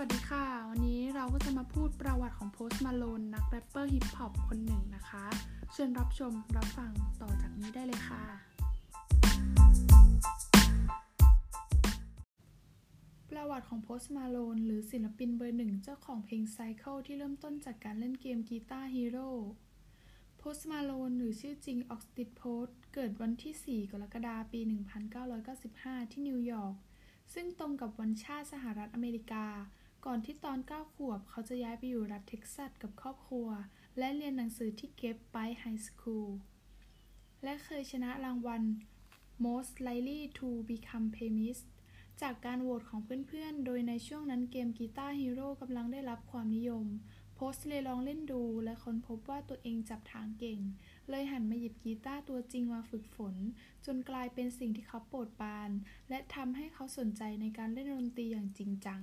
วัสดีค่ะ วันนี้เราก็จะมาพูดประวัติของ Post Malone นักแรปเปอร์ฮิปฮอปคนหนึ่งนะคะ เชิญรับชมรับฟังต่อจากนี้ได้เลยค่ะ ประวัติของ Post Malone หรือศิลปินเบอร์หนึ่งเจ้าของเพลง Circles ที่เริ่มต้นจากการเล่นเกม Guitar Hero Post Malone หรือชื่อจริงออสตินโพสต์เกิดวันที่ 4 กรกฎาคมปี 1995 ที่นิวยอร์กซึ่งตรงกับวันชาติสหรัฐอเมริกา ก่อนที่ตอน 9 ขวบ เขาจะย้ายไปอยู่รัฐเท็กซัสกับครอบครัว และเรียนหนังสือที่ Grapevine High School และเคยชนะรางวัล Most Likely to Become Famous จากการโหวตของเพื่อนๆ โดยในช่วงนั้นเกม Guitar Hero กำลังได้รับความนิยม โพสต์เลยลองเล่นดูและค้นพบว่าตัวเองจับทางเก่ง เลยหันมาหยิบกีตาร์ตัวจริงมาฝึกฝน จนกลายเป็นสิ่งที่เขาโปรดปาน และทำให้เขาสนใจในการเล่นดนตรีอย่างจริงจัง